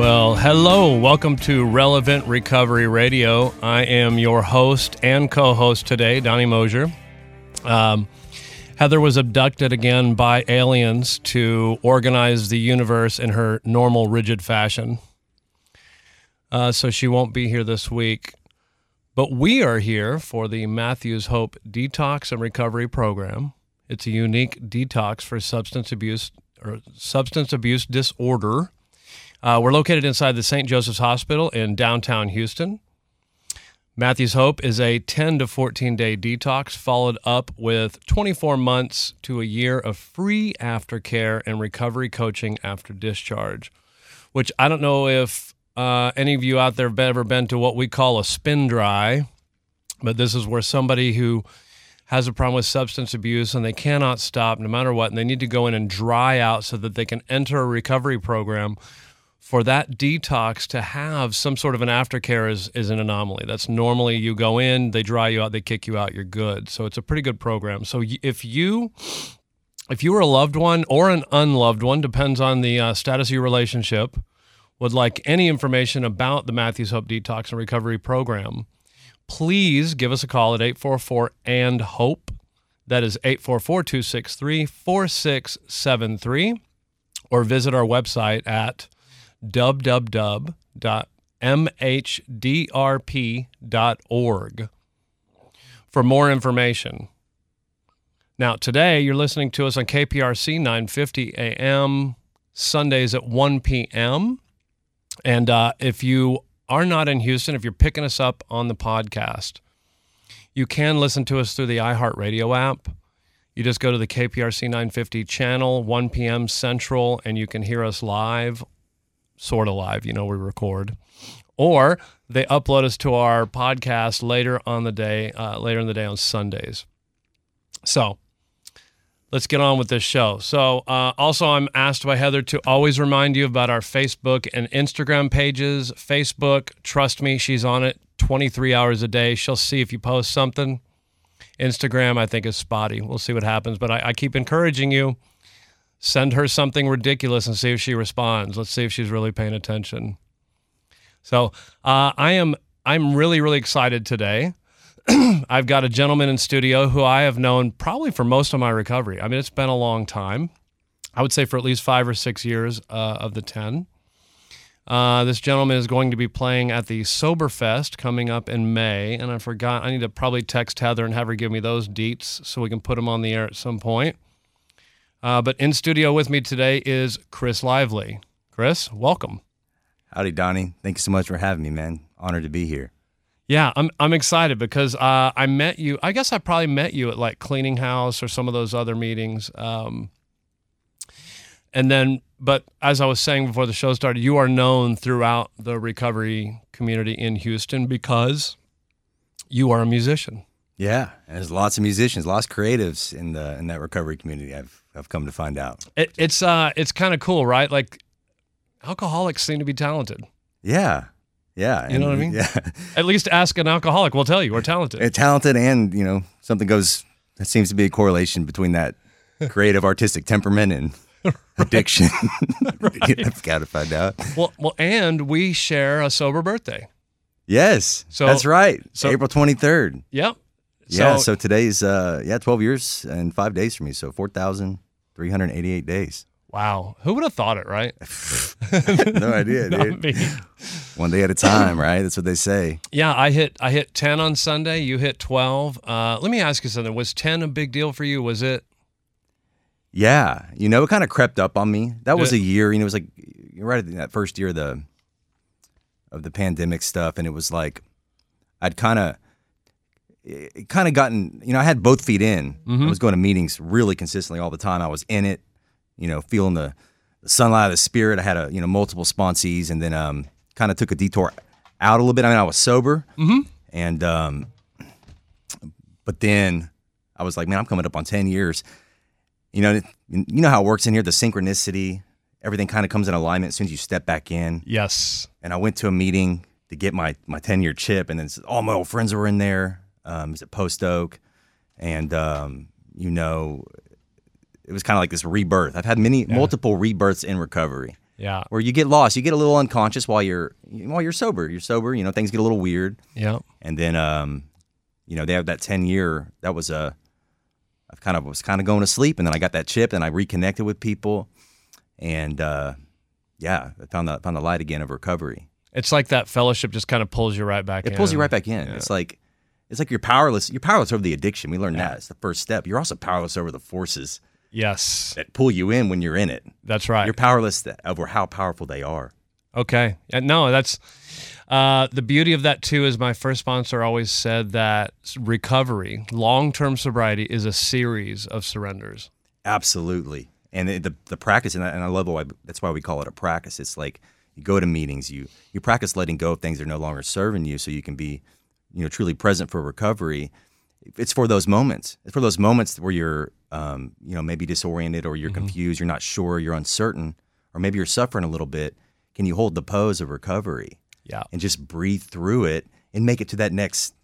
Well, hello. Welcome to Relevant Recovery Radio. I am your host and co host today, Donnie Mosher. Um, Heather was abducted again by aliens to organize the universe in her normal, rigid fashion. Uh, so she won't be here this week. But we are here for the Matthews Hope Detox and Recovery Program. It's a unique detox for substance abuse or substance abuse disorder. Uh, we're located inside the St. Joseph's Hospital in downtown Houston. Matthews Hope is a 10 to 14 day detox followed up with 24 months to a year of free aftercare and recovery coaching after discharge, which I don't know if uh, any of you out there have ever been to what we call a spin dry, but this is where somebody who has a problem with substance abuse and they cannot stop no matter what, and they need to go in and dry out so that they can enter a recovery program. For that detox to have some sort of an aftercare is, is an anomaly. That's normally you go in, they dry you out, they kick you out, you're good. So it's a pretty good program. So if you if you are a loved one or an unloved one, depends on the uh, status of your relationship, would like any information about the Matthews Hope Detox and Recovery Program, please give us a call at 844 and HOPE. That is 844 263 4673. Or visit our website at www.mhdrp.org for more information. Now, today you're listening to us on KPRC 950 AM, Sundays at 1 p.m. And uh, if you are not in Houston, if you're picking us up on the podcast, you can listen to us through the iHeartRadio app. You just go to the KPRC 950 channel, 1 p.m. Central, and you can hear us live, sort of live, you know, we record. Or they upload us to our podcast later on the day, uh, later in the day on Sundays. So, let's get on with this show. So, uh, also, I'm asked by Heather to always remind you about our Facebook and Instagram pages. Facebook, trust me, she's on it 23 hours a day. She'll see if you post something. Instagram, I think, is spotty. We'll see what happens. But I, I keep encouraging you send her something ridiculous and see if she responds. Let's see if she's really paying attention. So, uh, I am. I'm really, really excited today. I've got a gentleman in studio who I have known probably for most of my recovery. I mean, it's been a long time. I would say for at least five or six years uh, of the 10. Uh, this gentleman is going to be playing at the Soberfest coming up in May. And I forgot, I need to probably text Heather and have her give me those deets so we can put them on the air at some point. Uh, but in studio with me today is Chris Lively. Chris, welcome. Howdy, Donnie. Thank you so much for having me, man. Honored to be here. Yeah, I'm I'm excited because uh, I met you. I guess I probably met you at like Cleaning House or some of those other meetings. Um, and then, but as I was saying before the show started, you are known throughout the recovery community in Houston because you are a musician. Yeah, and there's lots of musicians, lots of creatives in the in that recovery community. I've I've come to find out. It, it's uh it's kind of cool, right? Like alcoholics seem to be talented. Yeah, yeah, You know what I mean? Yeah, At least ask an alcoholic. We'll tell you we're talented. And talented, and you know something goes. There seems to be a correlation between that creative, artistic temperament and addiction. I've got to find out. well, well, and we share a sober birthday. Yes, So- that's right. so- April twenty third. Yep. Yeah, so today's uh yeah, 12 years and 5 days for me. So 4,388 days. wow, who would have thought it, right? no idea, dude. One day at a time, right? That's what they say. Yeah, I hit I hit ten on Sunday. You hit twelve. Uh, let me ask you something. Was ten a big deal for you? Was it? Yeah, you know, it kind of crept up on me. That was a year, you know, it was like right at that first year of the of the pandemic stuff and it was like I'd kind of it kind of gotten, you know, I had both feet in. I was going to meetings really consistently all the time. I was in it, you know, feeling the, the sunlight of the spirit. I had a, you know, multiple sponsees and then um kind of took a detour out a little bit. I mean, I was sober, mm-hmm. and um, but then I was like, man, I'm coming up on ten years. You know, you know how it works in here. The synchronicity, everything kind of comes in alignment as soon as you step back in. Yes. And I went to a meeting to get my my ten year chip, and then all my old friends were in there. Um, it's at Post Oak, and um, you know, it was kind of like this rebirth. I've had many Yeah. multiple rebirths in recovery Yeah. where you get lost, you get a little unconscious while you're while you're sober. You're sober, you know, things get a little weird, Yeah. and then um, you know, they have that ten year. That was a, I kind of was kind of going to sleep, and then I got that chip, and I reconnected with people, and uh, yeah, I found the found the light again of recovery. It's like that fellowship just kind of pulls you right back It in. pulls you right back in. It's like it's like you're powerless. You're powerless over the addiction. We learned that. It's the first step. You're also powerless over the forces Yes. that pull you in when you're in it. That's right. You're powerless over how powerful they are. Okay. No, that's uh, the beauty of that too. Is my first sponsor always said that recovery, long term sobriety, is a series of surrenders. Absolutely. And the the, the practice, and I, and I love why that's why we call it a practice. It's like you go to meetings, you you practice letting go of things that are no longer serving you, so you can be, you know, truly present for recovery. It's for those moments. It's for those moments where you're, um, you know, maybe disoriented or you're confused, you're not sure, you're uncertain, or maybe you're suffering a little bit. Can you hold the pose of recovery Yeah. and just breathe through it and make it to that next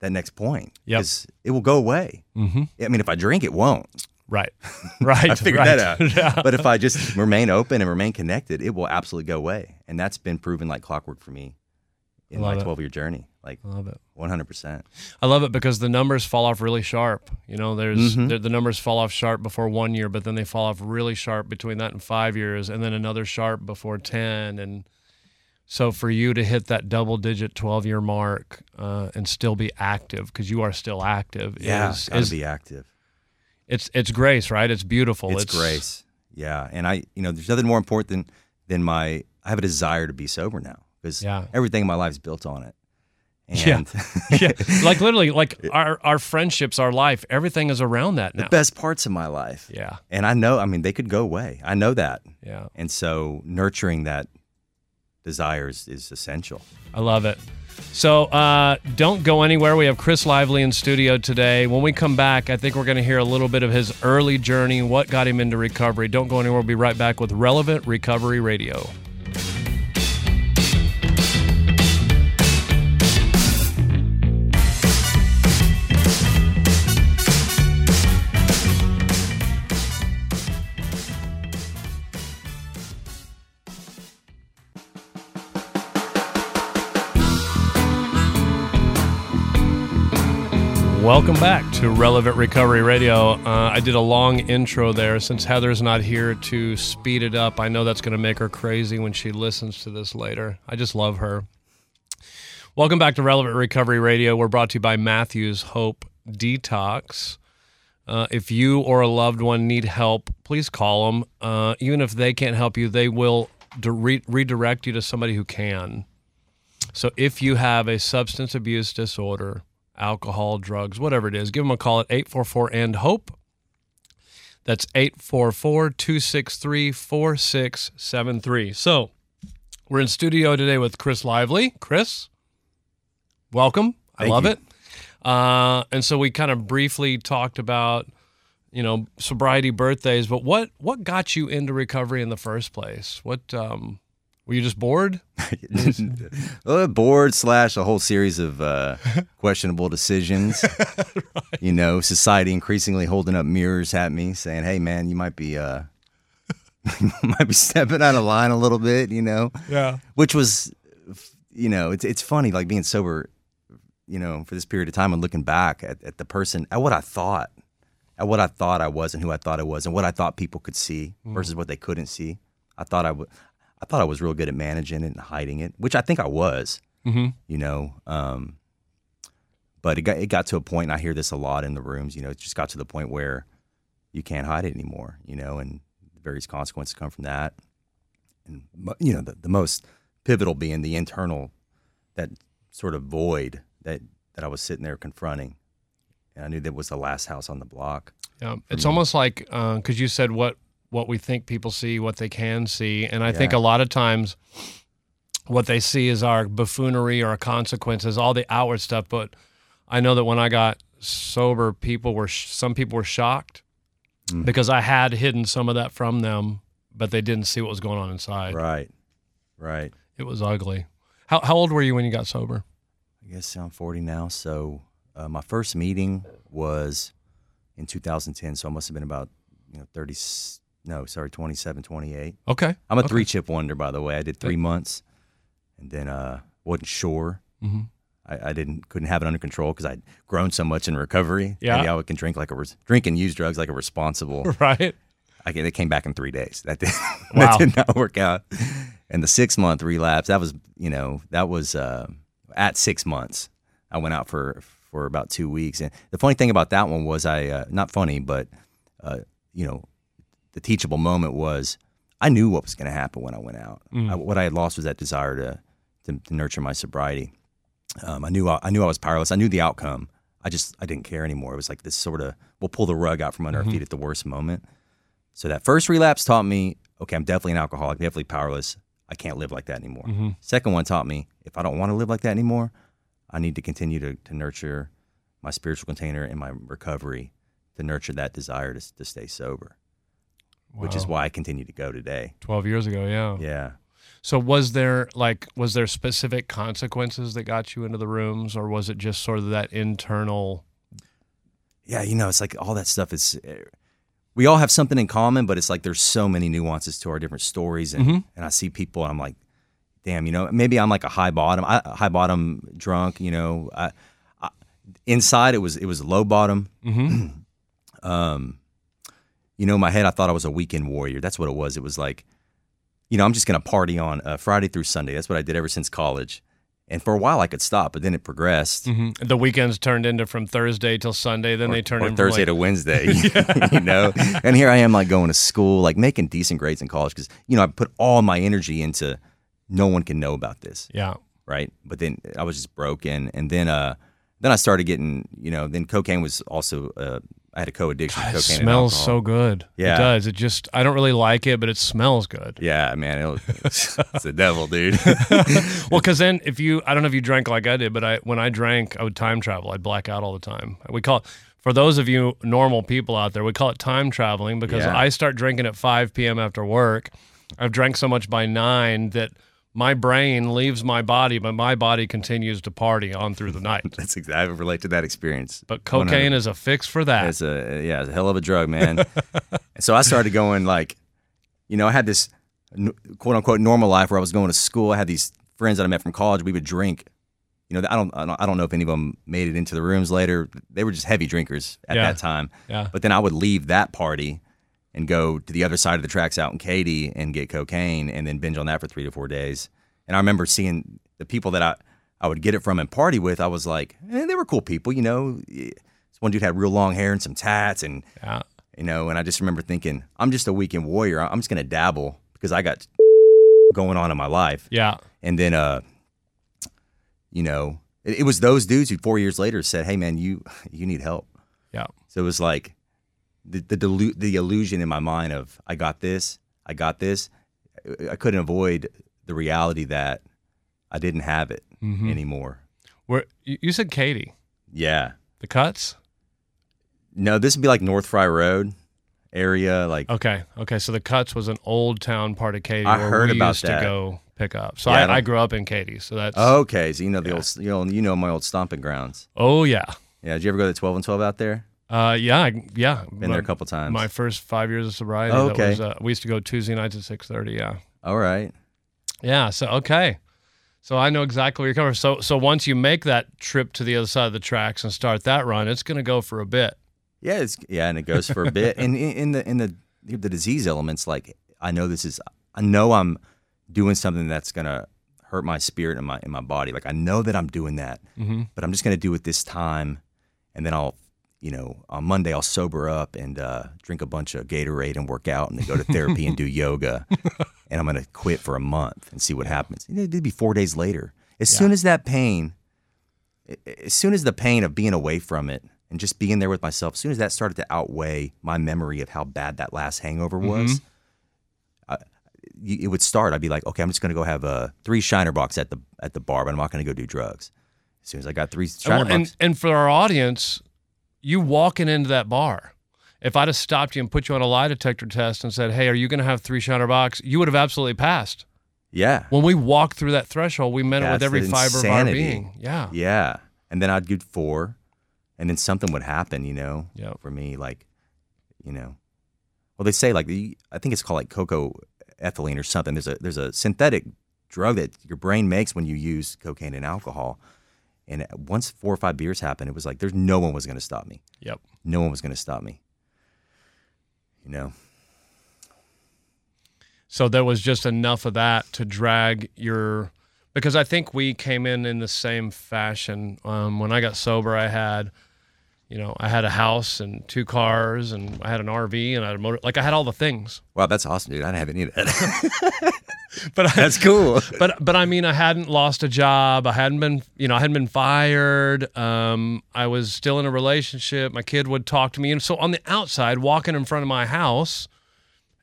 that next point? Yep. 'Cause it will go away. Mm-hmm. I mean, if I drink, it won't. Right. Right. I figured right. that out. yeah. But if I just remain open and remain connected, it will absolutely go away. And that's been proven like clockwork for me in my 12 year journey. Like I love it. 100%. I love it because the numbers fall off really sharp. You know, there's Mhm. the, the numbers fall off sharp before one year, but then they fall off really sharp between that and five years, and then another sharp before ten. And so for you to hit that double digit twelve year mark uh, and still be active because you are still active Yeah. is, gotta is be active. it's it's grace, right? It's beautiful. It's, grace. Yeah. And I, you know, there's nothing more important than, than my, I have a desire to be sober now because Yeah. everything in my life is built on it. Yeah. And yeah, like literally, like our our friendships, our life, everything is around that the best parts of my life. Yeah, And I know, I mean, they could go away. I know that. yeah. And so nurturing that desire is, is essential. I love it. So uh, don't go anywhere. We have Chris Lively in studio today. When we come back, I think we're going to hear a little bit of his early journey, what got him into recovery. Don't go anywhere. We'll be right back with Relevant Recovery Radio. Welcome back to Relevant Recovery Radio. Uh, I did a long intro there. Since Heather's not here to speed it up, I know that's going to make her crazy when she listens to this later. I just love her. Welcome back to Relevant Recovery Radio. We're brought to you by Matthews Hope Detox. Uh, if you or a loved one need help, please call them. Uh, even if they can't help you, they will re- redirect you to somebody who can. So if you have a substance abuse disorder, alcohol, drugs, whatever it is, give them a call at 844 and HOPE. That's 844 263 4673. So we're in studio today with Chris Lively. Chris, welcome. I Thank love you. it. Uh, and so we kind of briefly talked about, you know, sobriety birthdays, but what what got you into recovery in the first place? What um, were you just bored? uh, board slash a whole series of uh, questionable decisions. You know, society increasingly holding up mirrors at me, saying, "Hey, man, you might be uh, you might be stepping out of line a little bit." You know, Yeah. which was, you know, it's it's funny like being sober, you know, for this period of time and looking back at, at the person at what I thought, at what I thought I was and who I thought I was and what I thought people could see versus what they couldn't see. I thought I would. I thought I was real good at managing it and hiding it, which I think I was. Mm-hmm. You know, um, but it got it got to a point, and I hear this a lot in the rooms. You know, it just got to the point where you can't hide it anymore. You know, and various consequences come from that. And you know, the, the most pivotal being the internal, that sort of void that that I was sitting there confronting, and I knew that was the last house on the block. Yeah, it's almost like because you said what what we think people see, what they can see, and I think a lot of times what they see is our buffoonery or our consequences, all the outward stuff. But I know that when I got sober, people were sh- some people were shocked Mm. because I had hidden some of that from them, but they didn't see what was going on inside. Right. Right. It was ugly. How how old were you when you got sober? I guess I'm 40 now. So uh, my first meeting was in 2010. So I must have been about, you know, 30, s- no, sorry, 27, 28. Okay. I'm a Okay. three chip wonder, by the way. I did three months and then uh, wasn't sure. hmm I, I didn't couldn't have it under control because I'd grown so much in recovery. Yeah. Maybe I can drink like a res- drink and use drugs like a responsible. Right. I it came back in three days. That did, Wow. that did not work out. And the six month relapse, that was you know that was uh, at six months. I went out for for about two weeks. And the funny thing about that one was I uh, not funny, but uh, you know the teachable moment was I knew what was going to happen when I went out. Mm. I, what I had lost was that desire to to, to nurture my sobriety. Um, I knew I, I knew I was powerless. I knew the outcome. I just I didn't care anymore. It was like this sort of we'll pull the rug out from under our mm-hmm. feet at the worst moment. So that first relapse taught me, okay, I'm definitely an alcoholic, definitely powerless. I can't live like that anymore. Mm-hmm. Second one taught me, if I don't want to live like that anymore, I need to continue to, to nurture my spiritual container and my recovery to nurture that desire to, to stay sober, which is why I continue to go today. Twelve years ago. Yeah. Yeah. So was there like was there specific consequences that got you into the rooms, or was it just sort of that internal? yeah, you know, it's like all that stuff is. eh, We all have something in common, but it's like there's so many nuances to our different stories, and Mhm. and I see people, and I'm like, damn, you know, maybe I'm like a high bottom, I, high bottom drunk, you know. I, I, inside, it was it was low bottom. Mm-hmm. Um, you know, in my head, I thought I was a weekend warrior. That's what it was. It was like, you know, I'm just gonna party on uh, Friday through Sunday. That's what I did ever since college. And for a while, I could stop, but then it progressed. Mm-hmm. The weekends turned into from Thursday till Sunday. Then they turned or Thursday like, to Wednesday, you know. And here I am, like going to school, like making decent grades in college because you know I put all my energy into. No one can know about this, yeah. right? But then I was just broken, and then uh, then I started getting, you know, then cocaine was also. Uh, I had a co-addiction. to It smells so good. Yeah. It does. It just I don't really like it, but it smells good. Yeah, man, it was, it's the devil, dude. Well, because then if you, I don't know if you drank like I did, but I when I drank, I would time travel. I'd black out all the time. We call it, for those of you normal people out there, we call it time traveling because Yeah. I start drinking at 5 p.m. after work. I've drank so much by nine that my brain leaves my body, but my body continues to party on through the night. That's exactly. I relate to that experience. But cocaine is a fix for that. It's a yeah, it's a hell of a drug, man. So I started going like, you know, I had this quote unquote normal life where I was going to school. I had these friends that I met from college. We would drink. You know, I don't, I don't, I don't know if any of them made it into the rooms later. They were just heavy drinkers at Yeah. that time. Yeah. But then I would leave that party and go to the other side of the tracks out in Katy and get cocaine and then binge on that for three to four days. And I remember seeing the people that I, I would get it from and party with. I was like, eh, they were cool people, you know. This one dude had real long hair and some tats, and Yeah. you know. And I just remember thinking, I'm just a weekend warrior. I'm just gonna dabble because I got going on in my life. Yeah. And then, uh, you know, it, it was those dudes who four years later said, "Hey, man, you you need help." Yeah. So it was like the the delu- the illusion in my mind of I got this, I got this. I couldn't avoid the reality that I didn't have it Mhm. anymore. Where you said Katy, Yeah. the cuts? No, this would be like North Fry Road area. Like, Okay. Okay. So the cuts was an old town part of Katy I where heard we about used that. to go pick up. So Yeah, I I, I grew up in Katy. So that's okay, so you know the Yeah. old, you know, you know my old stomping grounds. oh yeah. Yeah. Did you ever go to twelve and twelve out there? Uh, yeah, I- yeah. Been there a couple times. My first five years of sobriety. Oh, that okay. was, uh, we used to go Tuesday nights at six thirty. Yeah. All right. Yeah. So okay. So I know exactly where you're coming. from. So so once you make that trip to the other side of the tracks and start that run, it's going to go for a bit. Yeah, it's yeah, and it goes for a bit. And in, in the in the the disease elements, like I know this is, I know I'm doing something that's gonna hurt my spirit and my in my body. Like I know that I'm doing that, Mm-hmm. but I'm just gonna do it this time, and then I'll, you know, on Monday I'll sober up and uh, drink a bunch of Gatorade and work out, and then go to therapy and do yoga, and I'm gonna quit for a month and see what happens. It'd be four days later. As Yeah. soon as that pain, as soon as the pain of being away from it and just being there with myself, as soon as that started to outweigh my memory of how bad that last hangover was, I, y- it would start. I'd be like, okay, I'm just going to go have uh, three Shiner Bocks at the at the bar, but I'm not going to go do drugs. As soon as I got three Shiner and, and, box, and for our audience, you walking into that bar, if I'd have stopped you and put you on a lie detector test and said, "Hey, are you going to have three Shiner Bocks?" You would have absolutely passed. yeah, When we walked through that threshold, we meant it with every fiber insanity. of our being. Yeah. yeah, and then I'd get four, and then something would happen, you know, Yep. for me, like, you know, well, they say like the I think it's called like cocoa ethylene or something. There's a there's a synthetic drug that your brain makes when you use cocaine and alcohol. And once four or five beers happened, it was like there's no one was going to stop me. Yep. No one was going to stop me. You know, So there was just enough of that to drag your because I think we came in in the same fashion. Um, when I got sober, I had, you know, I had a house and two cars, and I had an RV and I had a motor. Like I had all the things. wow, that's awesome, dude. I didn't have any of that. But I, that's cool. but but I mean, I hadn't lost a job. I hadn't been, you know, I hadn't been fired. Um, I was still in a relationship. My kid would talk to me, and so on the outside, walking in front of my house,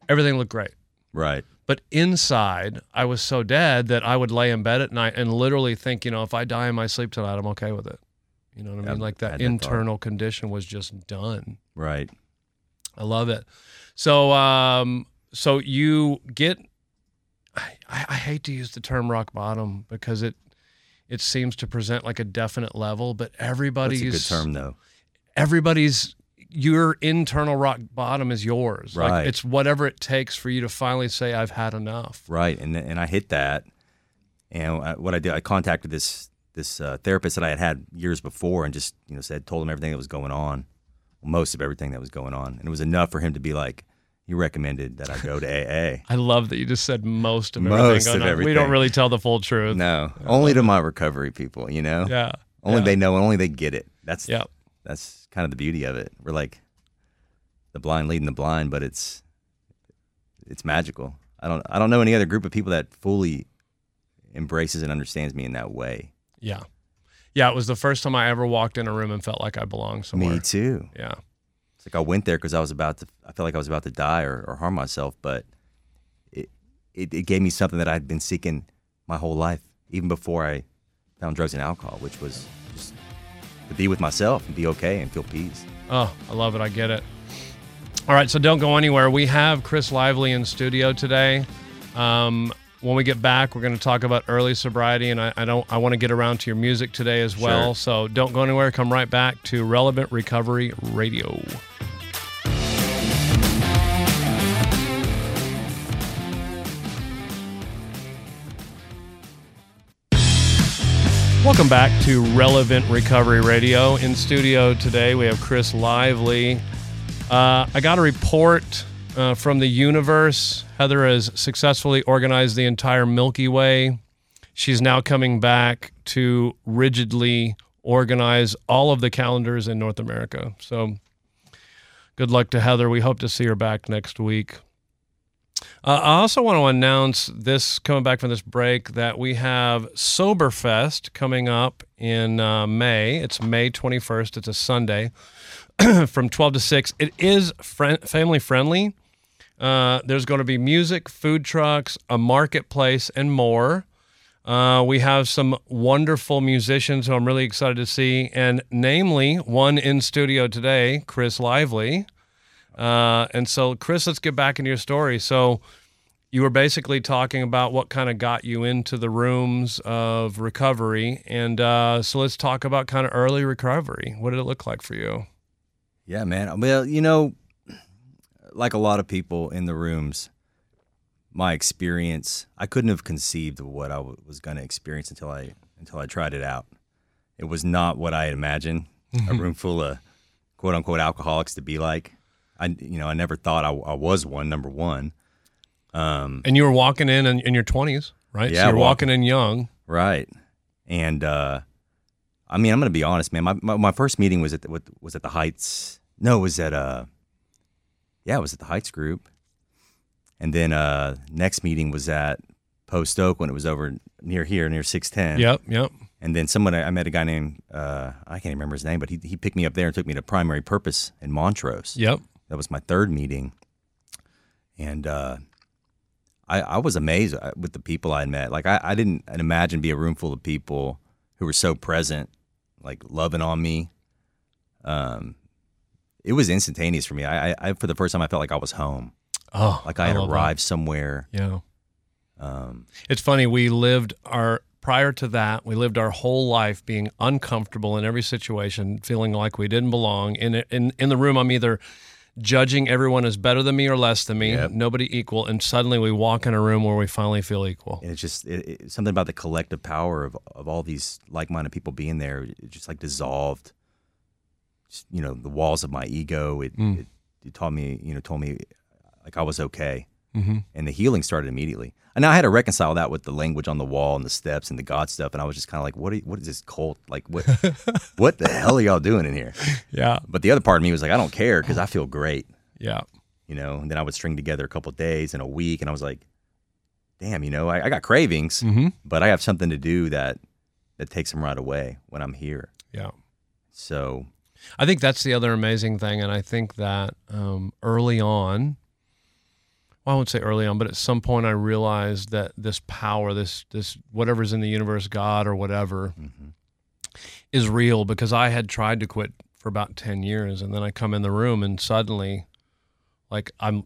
everything looked great. Right. But inside, I was so dead that I would lay in bed at night and literally think, you know, if I die in my sleep tonight, I'm okay with it. You know what I Yeah, mean? Like that had that internal condition was just done. Right. I love it. So, um, so you get. I, I hate to use the term rock bottom because it it seems to present like a definite level, but That's everybody's a good term, though. everybody's your internal rock bottom is yours. Like Right. it's whatever it takes for you to finally say I've had enough. Right. And and I hit that. And I, what I did, I contacted this this uh, therapist that I had had years before, and just you know said, told him everything that was going on, most of everything that was going on, and it was enough for him to be like, "You recommended that I go to AA." I love that you just said most of Most everything. of on. We don't really tell the full truth. no, only to my recovery people. You know, Yeah. only yeah. they know, and only they get it. That's Yeah. that's kind of the beauty of it. We're like the blind leading the blind, but it's it's magical. I don't I don't know any other group of people that fully embraces and understands me in that way. Yeah. Yeah. It was the first time I ever walked in a room and felt like I belonged somewhere. Me too. Yeah. It's like I went there because I was about to. I felt like I was about to die or, or harm myself, but it, it it gave me something that I'd been seeking my whole life, even before I found drugs and alcohol, which was just to be with myself and be okay and feel peace. Oh, I love it. I get it. All right, so don't go anywhere. We have Chris Lively in studio today. Um, when we get back, we're going to talk about early sobriety, and I, I don't. I want to get around to your music today as well. Sure. So don't go anywhere. Come right back to Relevant Recovery Radio. Welcome back to Relevant Recovery Radio. In studio today, we have Chris Lively. Uh, I got a report uh, from the universe. Heather has successfully organized the entire Milky Way. She's now coming back to rigidly organize all of the calendars in North America. So, good luck to Heather. We hope to see her back next week. Uh, I also want to announce this coming back from this break that we have Soberfest coming up in uh, May. It's May 21st. It's a Sunday from 12 to 6. It is friend, family friendly. Uh, there's going to be music, food trucks, a marketplace, and more. Uh, we have some wonderful musicians who I'm really excited to see, and namely one in studio today, Chris Lively. Uh, and so, Chris, let's get back into your story. So, you were basically talking about what kind of got you into the rooms of recovery. And uh, so, let's talk about kind of early recovery. What did it look like for you? Yeah, man. Well, you know, like a lot of people in the rooms, my experience, I couldn't have conceived of what I w- was going to experience until I until I tried it out. It was not what I had imagined a room full of quote unquote alcoholics to be like. I you know I never thought I, I was one. Number one, um, And you were walking in in, in your 20s, right? Yeah, so you're walking walking- in young. right? And uh, I mean, I'm going to be honest, man. My, my my first meeting was at the, was at the Heights. No, it was at uh, yeah, it was at the Heights group. And then uh, next meeting was at Post Oak when it was over near here, near 610. Yep, yep. And then someone I met a guy named uh, I can't remember his name, but he he picked me up there and took me to Primary Purpose in Montrose. Yep. That was my third meeting, and uh, I, I was amazed uh, with the people I met. Like I, I didn't imagine be a room full of people who were so present, like loving on me. Um, it was instantaneous for me. I, I, I for the first time I felt like I was home, Oh, like I had that. arrived somewhere. Yeah. Um, It's funny. We lived our prior to that. We lived our whole life being uncomfortable in every situation, feeling like we didn't belong. In in in the room, I'm either judging everyone as better than me or less than me, Yep. nobody equal, and suddenly we walk in a room where we finally feel equal. and it's just it, it, something about the collective power of, of all these like-minded people being there. It just like dissolved, you know, the walls of my ego. It, Mm. it, it taught me, you know, told me like I was okay. Mm-hmm. and the healing started immediately. And now I had to reconcile that with the language on the wall and the steps and the God stuff. And I was just kind of like, what? Are, what is this cult? Like, what? what the hell are y'all doing in here? Yeah. But the other part of me was like, I don't care because I feel great, Yeah. you know. And then I would string together a couple of days and a week, and I was like, damn, you know, I, I got cravings, Mm-hmm. but I have something to do that that takes them right away when I'm here. Yeah. So I think that's the other amazing thing, and I think that um, early on, well, I won't say early on, but at some point, I realized that this power, this this whatever's in the universe, God or whatever, mhm. is real. Because I had tried to quit for about ten years, and then I come in the room, and suddenly, like I'm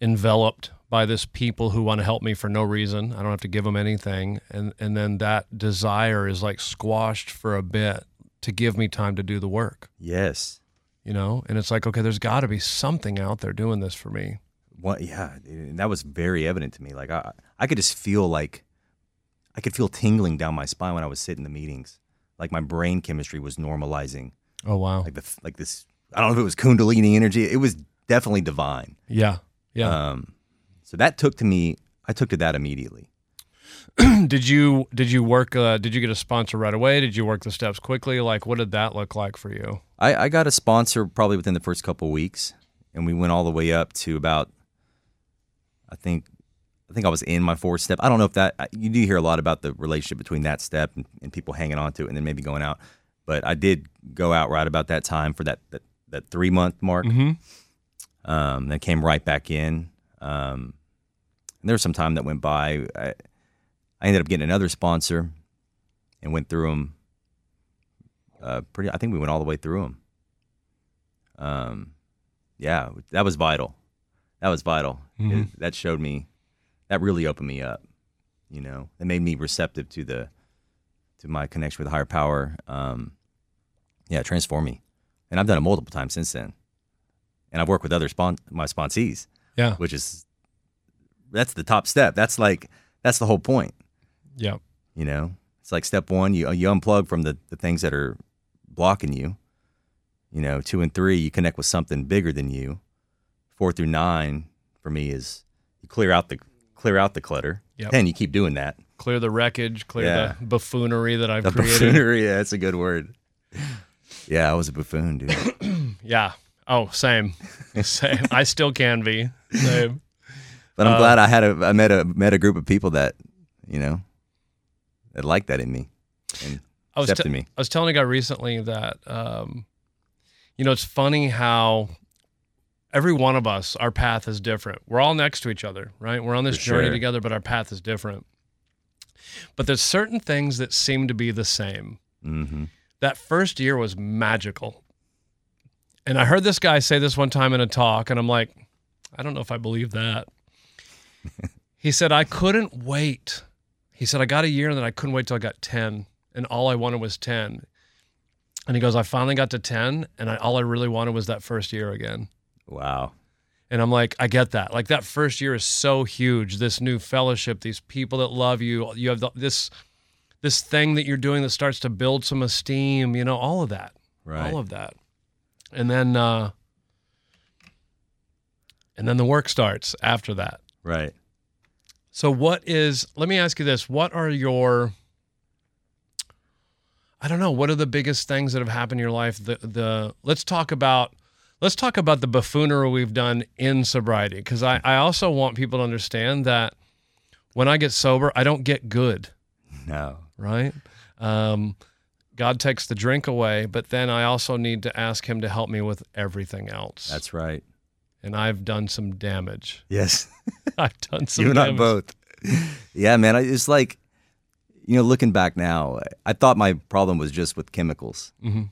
enveloped by this people who want to help me for no reason. I don't have to give them anything, and and then that desire is like squashed for a bit to give me time to do the work yes, you know and it's like okay there's got to be something out there doing this for me what? Yeah, and that was very evident to me. Like I, I could just feel like I could feel tingling down my spine when I was sitting in the meetings. Like my brain chemistry was normalizing. oh wow Like the like this. I don't know if it was Kundalini energy. It was definitely divine. yeah yeah Um, so that took to me. I took to that immediately. did you did you work uh, did you get a sponsor right away did you work the steps quickly like what did that look like for you I, I got a sponsor probably within the first couple of weeks, and we went all the way up to about. I think, I think I was in my fourth step. I don't know if that you do hear a lot about the relationship between that step and, and people hanging on to it, and then maybe going out. But I did go out right about that time for that that, that three month mark. mm-hmm. Um, then came right back in. Um, and there was some time that went by. I, I ended up getting another sponsor, and went through them. Uh, pretty. I think we went all the way through them. Um, yeah, that was vital. That was vital. Mhm. It- that showed me. That really opened me up. You know, it made me receptive to the, to my connection with higher power. Um, yeah, transform me, and I've done it multiple times since then. And I've worked with other spon- my sponsees yeah which is that's the top step. That's like that's the whole point. Yeah You know, it's like step one, you you unplug from the the things that are blocking you. You know, two and three, you connect with something bigger than you. Four through nine, for me, is you clear out the clear out the clutter. Yep. Ten, you keep doing that. clear the wreckage clear Yeah. the buffoonery that i've The created buffoonery, yeah, that's a good word. Yeah, I was a buffoon, dude. yeah oh same same i still can be same But I'm Uh, glad I had a I met a met a group of people that you know that liked that in me and I was, accepted te- me. I was telling a guy recently that, um, you know, it's funny how every one of us, our path is different. We're all next to each other, right? We're on this For journey sure. together, but our path is different. But there's certain things that seem to be the same. hmm That first year was magical. And I heard this guy say this one time in a talk, and I'm like, I don't know if I believe that. he said, I couldn't wait. He said, I got a year and then I couldn't wait till I got 10, and all I wanted was 10. And he goes, I finally got to 10, and I, all I really wanted was that first year again. Wow. And I'm like, I get that. Like that first year is so huge. This new fellowship, these people that love you, you have the, this this thing that you're doing that starts to build some esteem, you know, all of that. Right. All of that. And then uh and then the work starts after that. Right. So what is let me ask you this, what are your I don't know, what are the biggest things that have happened in your life? The the let's talk about let's talk about the buffoonery we've done in sobriety because I, I also want people to understand that when I get sober, I don't get good, No. right? Um, God takes the drink away, but then I also need to ask Him to help me with everything else. That's right. And I've done some damage. Yes. I've done some you and I damage. both. yeah, man. I- It's like, you know, looking back now, I thought my problem was just with chemicals. Mm-hmm.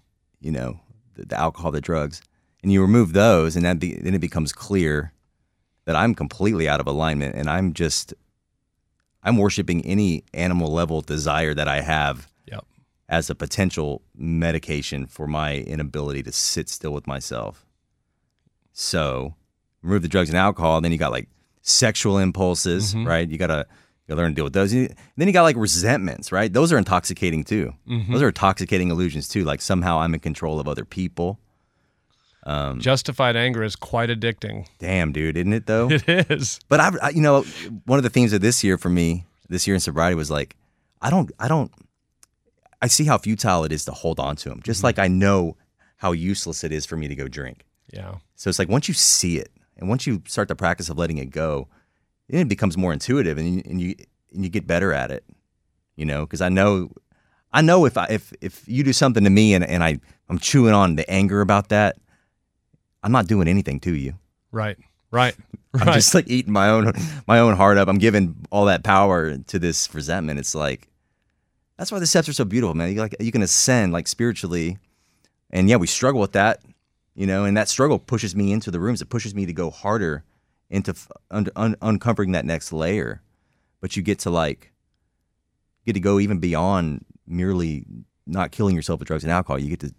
You know, the, the alcohol, the drugs, and you remove those, and that be, then it becomes clear that I'm completely out of alignment, and I'm just, I'm worshiping any animal level desire that I have Yep. as a potential medication for my inability to sit still with myself. So, remove the drugs and alcohol, then you got like sexual impulses, mm-hmm. right? You gotta, you gotta learn to deal with those. Then you got like resentments, right? Those are intoxicating too. Mm-hmm. Those are intoxicating illusions too. Like somehow I'm in control of other people. Um, Justified anger is quite addicting. Damn, dude, isn't it though? It is. But I, I, you know, one of the themes of this year for me, this year in sobriety was like, I don't, I don't, I see how futile it is to hold on to them. Just mm-hmm. like I know how useless it is for me to go drink. Yeah. So it's like once you see it and once you start the practice of letting it go, then it becomes more intuitive and you, and you, and you get better at it, you know, because I know, I know if I, if, if you do something to me and, and I, I'm chewing on the anger about that, I'm not doing anything to you. Right. Right. I'm just like eating my own my own heart up. I'm giving all that power to this resentment. It's like that's why the steps are so beautiful, man. You like you can ascend like spiritually, and yeah, we struggle with that, you know, and that struggle pushes me into the rooms. It pushes me to go harder into f- un- un- uncovering that next layer. But you get to like get to go even beyond merely not killing yourself with drugs and alcohol. You get to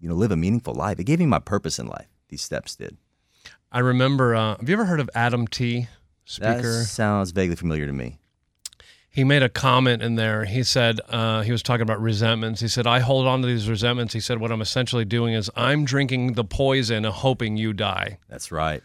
you know live a meaningful life. It gave me my purpose in life. These steps did. I remember. Uh, have you ever heard of Adam T. Speaker. That sounds vaguely familiar to me. He made a comment in there. He said uh, he was talking about resentments. He said, "I hold on to these resentments." He said, "What I'm essentially doing is I'm drinking the poison, hoping you die." That's right.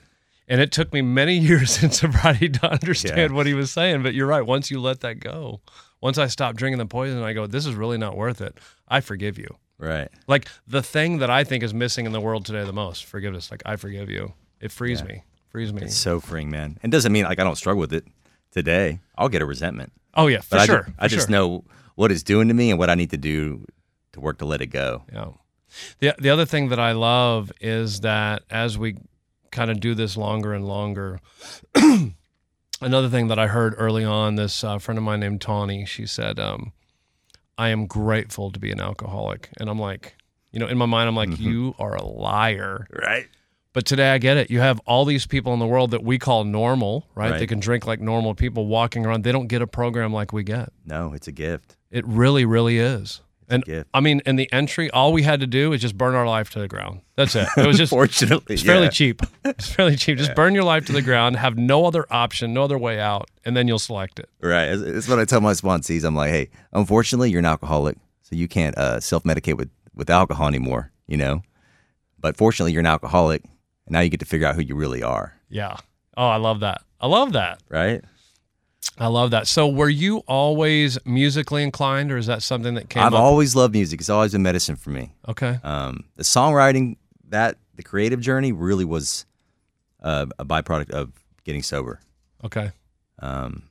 And it took me many years in sobriety to understand Yeah. what he was saying. But you're right. Once you let that go, once I stop drinking the poison, I go, "This is really not worth it." I forgive you. Right. Like the thing that I think is missing in the world today the most, forgiveness. Like I forgive you. It frees me. Frees me. It's so freeing, man. It doesn't mean like I don't struggle with it today. I'll get a resentment. Oh yeah, for But I, sure. ju- I just sure. know what it's doing to me and what I need to do to work to let it go. Yeah. The the other thing that I love is that as we kind of do this longer and longer, another thing that I heard early on, this uh, friend of mine named Tawny, she said, um, "I am grateful to be an alcoholic," and I'm like, you know, in my mind, I'm like, "You are a liar." Right. But today I get it. You have all these people in the world that we call normal, right? Right. They can drink like normal people walking around. They don't get a program like we get. No, it's a gift. It really, really is. And gift. I mean, in the entry, all we had to do is just burn our life to the ground. That's it. It was just Fortunately, it's fairly yeah. cheap. It's fairly cheap. Just burn your life to the ground, have no other option, no other way out, and then you'll select it. Right. It's, it's what I tell my sponsees. I'm like, hey, unfortunately, you're an alcoholic, so you can't uh, self medicate with with alcohol anymore. You know, but fortunately, you're an alcoholic, and now you get to figure out who you really are. Yeah. Oh, I love that. I love that. Right. I love that. So, were you always musically inclined, or is that something that came I've up? always loved music. It's always been medicine for me. okay. Um, the songwriting, that the creative journey, really was uh, a byproduct of getting sober. Okay. Um,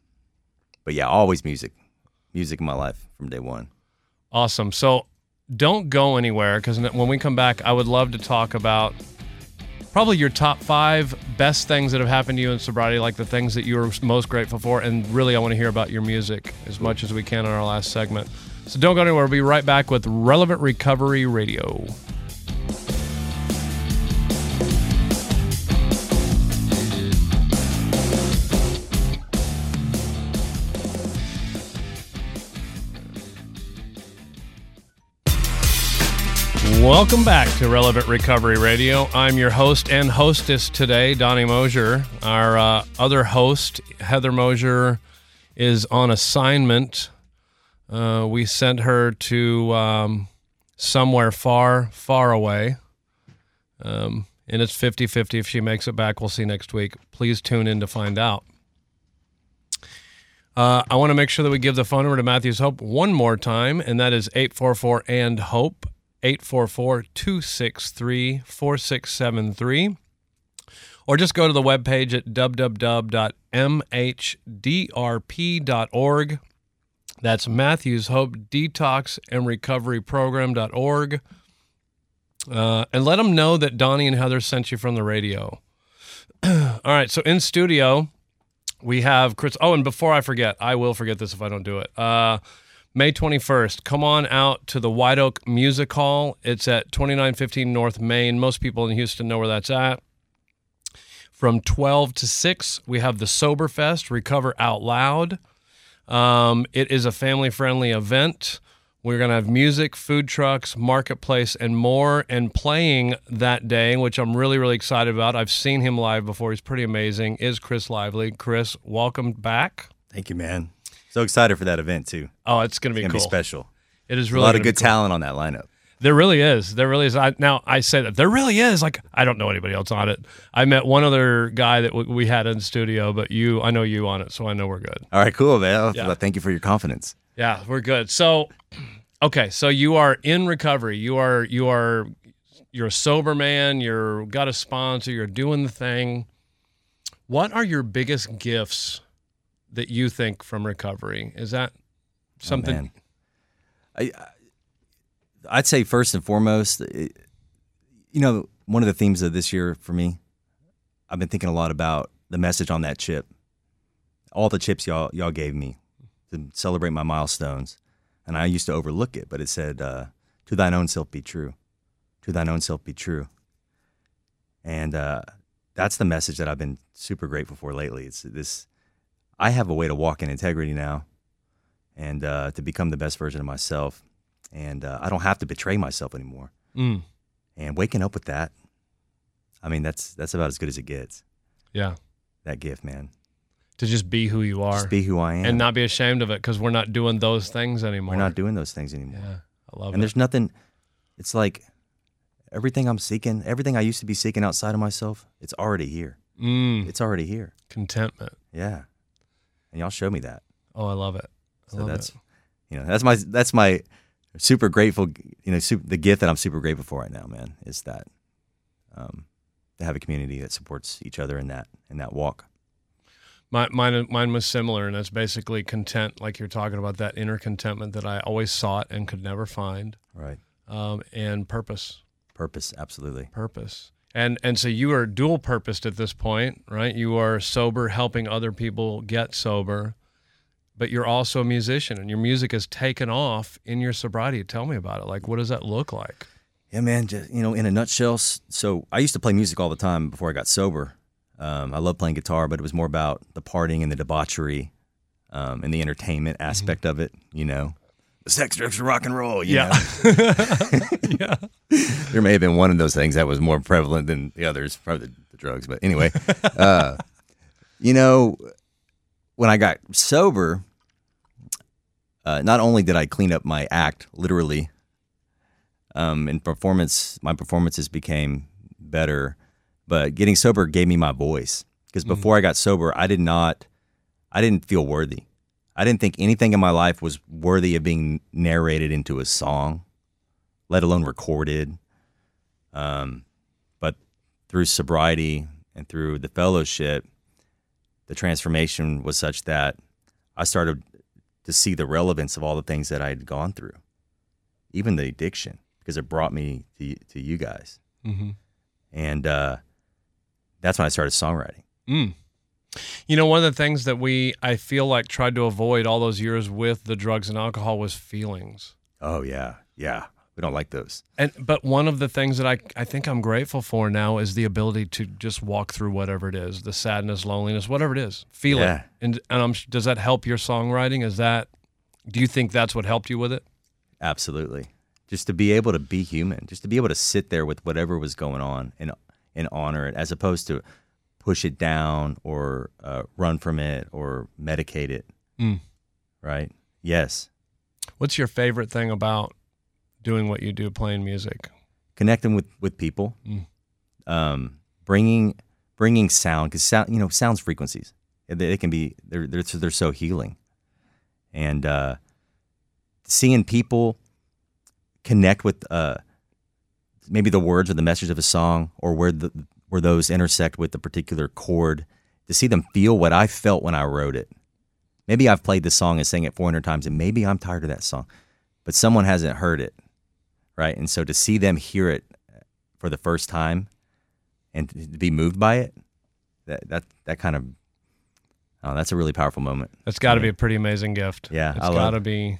but yeah, always music, music in my life from day one. Awesome. So don't go anywhere because when we come back, I would love to talk about probably your top five best things that have happened to you in sobriety, like the things that you were most grateful for. And really, I want to hear about your music as much as we can in our last segment. So don't go anywhere. We'll be right back with Relevant Recovery Radio. Welcome back to Relevant Recovery Radio. I'm your host and hostess today, Donnie Mosher. Our uh, other host, Heather Mosher, is on assignment. Uh, we sent her to um, somewhere far, far away. Um, and it's 50 50 if she makes it back. We'll see next week. Please tune in to find out. Uh, I want to make sure that we give the phone number to Matthews Hope one more time, and that is 844 and Hope, 844 263 4673. Or just go to the webpage at www.mhdrp.org. That's Matthews Hope Detox and Recovery Program.org. Uh, and let them know that Donnie and Heather sent you from the radio. All right. So in studio, we have Chris. Oh, and before I forget, I will forget this if I don't do it. Uh, May 21st, come on out to the White Oak Music Hall. It's at 2915 North Main. Most people in Houston know where that's at. From 12 to 6, we have the Sober Fest, Recover Out Loud. Um, it is a family friendly event. We're going to have music, food trucks, marketplace, and more. And playing that day, which I'm really, really excited about. I've seen him live before. He's pretty amazing. Is Chris Lively. Chris, welcome back. Thank you, man. So excited for that event too. Oh, it's going to be cool. be special. It is really a lot of good cool. talent on that lineup. There really is. There really is. I, now I say that there really is. Like I don't know anybody else on it. I met one other guy that w- we had in studio, but you, I know you on it, so I know we're good. All right, cool, man. Yeah. Thank you for your confidence. Yeah, we're good. So, okay, so you are in recovery. You are you are you're a sober man. You're got a sponsor. You're doing the thing. What are your biggest gifts that you think from recovery? Is that something? Oh. I, I'd say first and foremost, it, you know, one of the themes of this year for me, I've been thinking a lot about the message on that chip. All the chips y'all y'all gave me to celebrate my milestones, and I used to overlook it, but it said, uh, "To thine own self be true, to thine own self be true," and uh, that's the message that I've been super grateful for lately. It's this: I have a way to walk in integrity now and uh, to become the best version of myself. And uh, I don't have to betray myself anymore. Mm, And waking up with that, I mean, that's that's about as good as it gets. yeah, That gift, man. to just be who you are Just be who I am. and not be ashamed of it because we're not doing those things anymore. We're not doing those things anymore. Yeah, I love And it. And there's nothing. It's like everything I'm seeking, everything I used to be seeking outside of myself, it's already here. Mm, It's already here. contentment. Yeah. And y'all show me that. Oh, I love it. I So love that's it. you know that's my that's my super grateful you know super, the gift that I'm super grateful for right now, man, is that um, to have a community that supports each other in that in that walk. My, mine, mine was similar, and that's basically content, like you're talking about that inner contentment that I always sought and could never find, Right. um, and purpose, Purpose, absolutely. purpose, and and so you are dual purposed at this point, right? You are sober, helping other people get sober, but you're also a musician, and your music has taken off in your sobriety. Tell me about it. Like, what does that look like? Yeah, man. Just, you know, in a nutshell, so I used to play music all the time before I got sober. Um, I love playing guitar, but it was more about the partying and the debauchery um, and the entertainment aspect of it. You know, sex, drugs, and rock and roll. you know? yeah. there may have been one of those things that was more prevalent than the others, probably the, the drugs. But anyway, uh, you know, when I got sober, uh, not only did I clean up my act, literally, um, and performance, my performances became better, but getting sober gave me my voice. Because before I got sober, I did not, I didn't feel worthy. I didn't think anything in my life was worthy of being narrated into a song let alone recorded. Um, but through sobriety and through the fellowship, the transformation was such that I started to see the relevance of all the things that I had gone through, even the addiction, because it brought me to to you guys, Mm-hmm. and uh, that's when I started songwriting. Mm. You know, one of the things that we, I feel like, tried to avoid all those years with the drugs and alcohol was feelings. Oh yeah, yeah, we don't like those. And but one of the things that I, I think I'm grateful for now is the ability to just walk through whatever it is, the sadness, loneliness, whatever it is, feel Yeah. it. And and I'm, does that help your songwriting? Is that do you think that's what helped you with it? Absolutely. Just to be able to be human, just to be able to sit there with whatever was going on and and honor it, as opposed to push it down or uh, run from it or medicate it. Mm. Right? Yes. What's your favorite thing about doing what you do, playing music? Connecting with with people, Mm. um, bringing bringing sound because sound you know sounds frequencies. They, they can be they're they're they're so healing, and uh, seeing people connect with uh, maybe the words or the message of a song or where the where those intersect with the particular chord to see them feel what I felt when I wrote it. Maybe I've played the song and sang it 400 times and maybe I'm tired of that song, but someone hasn't heard it, right? And so to see them hear it for the first time and to be moved by it, that that that kind of oh, that's a really powerful moment. That's got to be a pretty amazing gift. Yeah, it's got to be.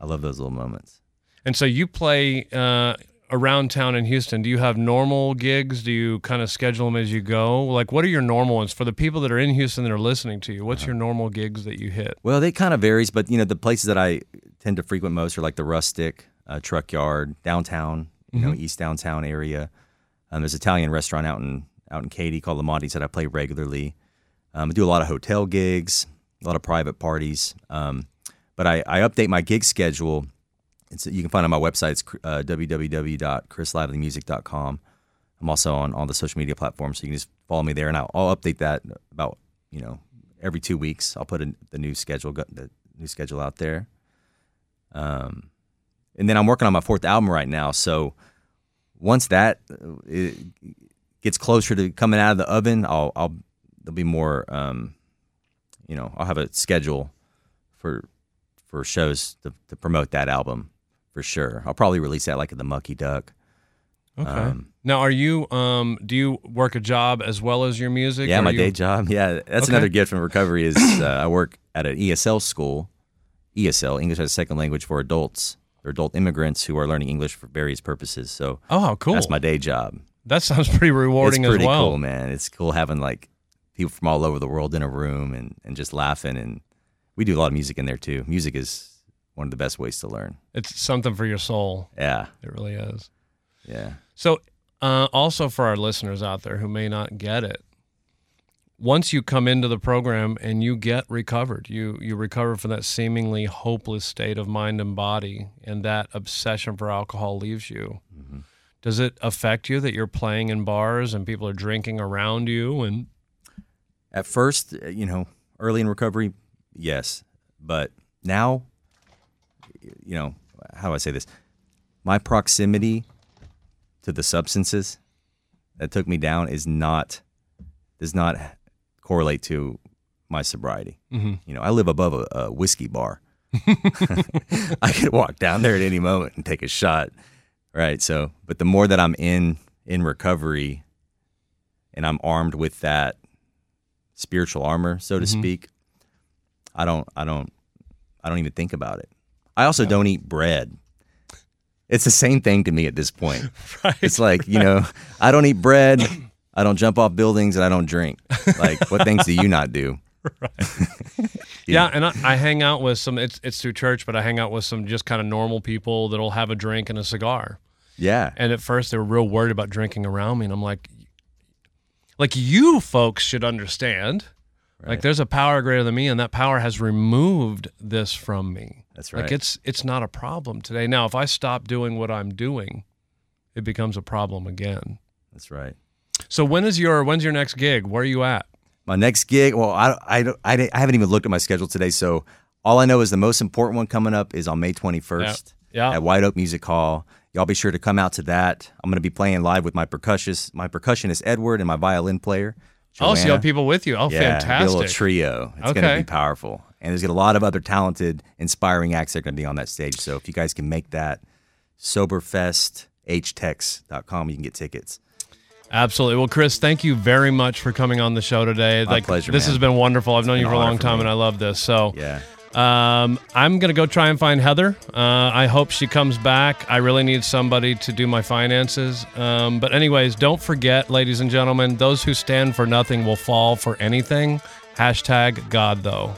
I love those little moments. And so you play uh, around town in Houston. Do you have normal gigs? Do you kind of schedule them as you go? Like, what are your normal ones for the people that are in Houston that are listening to you? What's Uh-huh. your normal gigs that you hit? Well, it kind of varies, but you know the places that I tend to frequent most are like the Rustic, uh, Truck Yard, downtown, you know, East Downtown area. Um, there's an Italian restaurant out in out in Katy called Lamonti's that I play regularly. Um, I do a lot of hotel gigs, a lot of private parties. Um, but I, I update my gig schedule. It's, you can find it on my website. It's uh, www.chrislivelymusic.com. I'm also on all the social media platforms, so you can just follow me there, and I'll, I'll update that about you know every two weeks. I'll put in the new schedule, the new schedule out there. Um, and then I'm working on my fourth album right now. So once that uh, gets closer to coming out of the oven, I'll, I'll there'll be more. Um, you know, I'll have a schedule for for shows to, to promote that album for sure. I'll probably release that like at the Mucky Duck. Okay. Um, now, are you? Um, do you work a job as well as your music? Yeah, my you- day job. Yeah, that's Okay. another gift from recovery. Is uh, I work at an ESL school, ESL English as a second language for adults or adult immigrants who are learning English for various purposes. So Oh, how cool! that's my day job. that sounds pretty rewarding it's pretty as well. cool, man. It's cool having like people from all over the world in a room and and just laughing. And we do a lot of music in there too. Music is one of the best ways to learn. It's something for your soul. Yeah, It really is. yeah. So, uh, also for our listeners out there who may not get it, once you come into the program and you get recovered, you you recover from that seemingly hopeless state of mind and body, and that obsession for alcohol leaves you. Does it affect you that you're playing in bars and people are drinking around you? And At first, uh, you know, early in recovery, yes, but now, you know, how do I say this? My proximity to the substances that took me down is not does not correlate to my sobriety. Mm-hmm. You know, I live above a, a whiskey bar. I could walk down there at any moment and take a shot, right? So, but the more that I'm in in recovery, and I'm armed with that spiritual armor, so to Mm-hmm. speak, I don't, I don't, I don't even think about it. I also don't eat bread. It's the same thing to me at this point. right, It's like, you know, I don't eat bread, I don't jump off buildings, and I don't drink. Like, what things do you not do? yeah, and I, I hang out with some. It's it's through church, but I hang out with some just kind of normal people that'll have a drink and a cigar. Yeah. And at first, they were real worried about drinking around me, and I'm like, like you folks should understand. Like there's a power greater than me, and that power has removed this from me. That's right. Like it's it's not a problem today. Now, if I stop doing what I'm doing, it becomes a problem again. That's right. So when is your when's your next gig? Where are you at? My next gig, well, I, I, don't- I, I haven't even looked at my schedule today. So all I know is the most important one coming up is on May 21st Yeah. at White Oak Music Hall. Y'all be sure to come out to that. I'm going to be playing live with my percussionist, my percussionist Edward, and my violin player. Oh, so you Joanna. have people with you. Oh, yeah, be a fantastic. little trio. It's going Okay. to be powerful. And there's going to be a lot of other talented, inspiring acts that are going to be on that stage. So if you guys can make that, soberfesthtx.com, you can get tickets. Absolutely. Well, Chris, thank you very much for coming on the show today. My pleasure, This man. has been wonderful. I've known you for a long time, me. and I love this. So, Yeah. Um, I'm gonna go try and find Heather. Uh, I hope she comes back. I really need somebody to do my finances. Um, but anyways, don't forget, ladies and gentlemen, those who stand for nothing will fall for anything. Hashtag God though.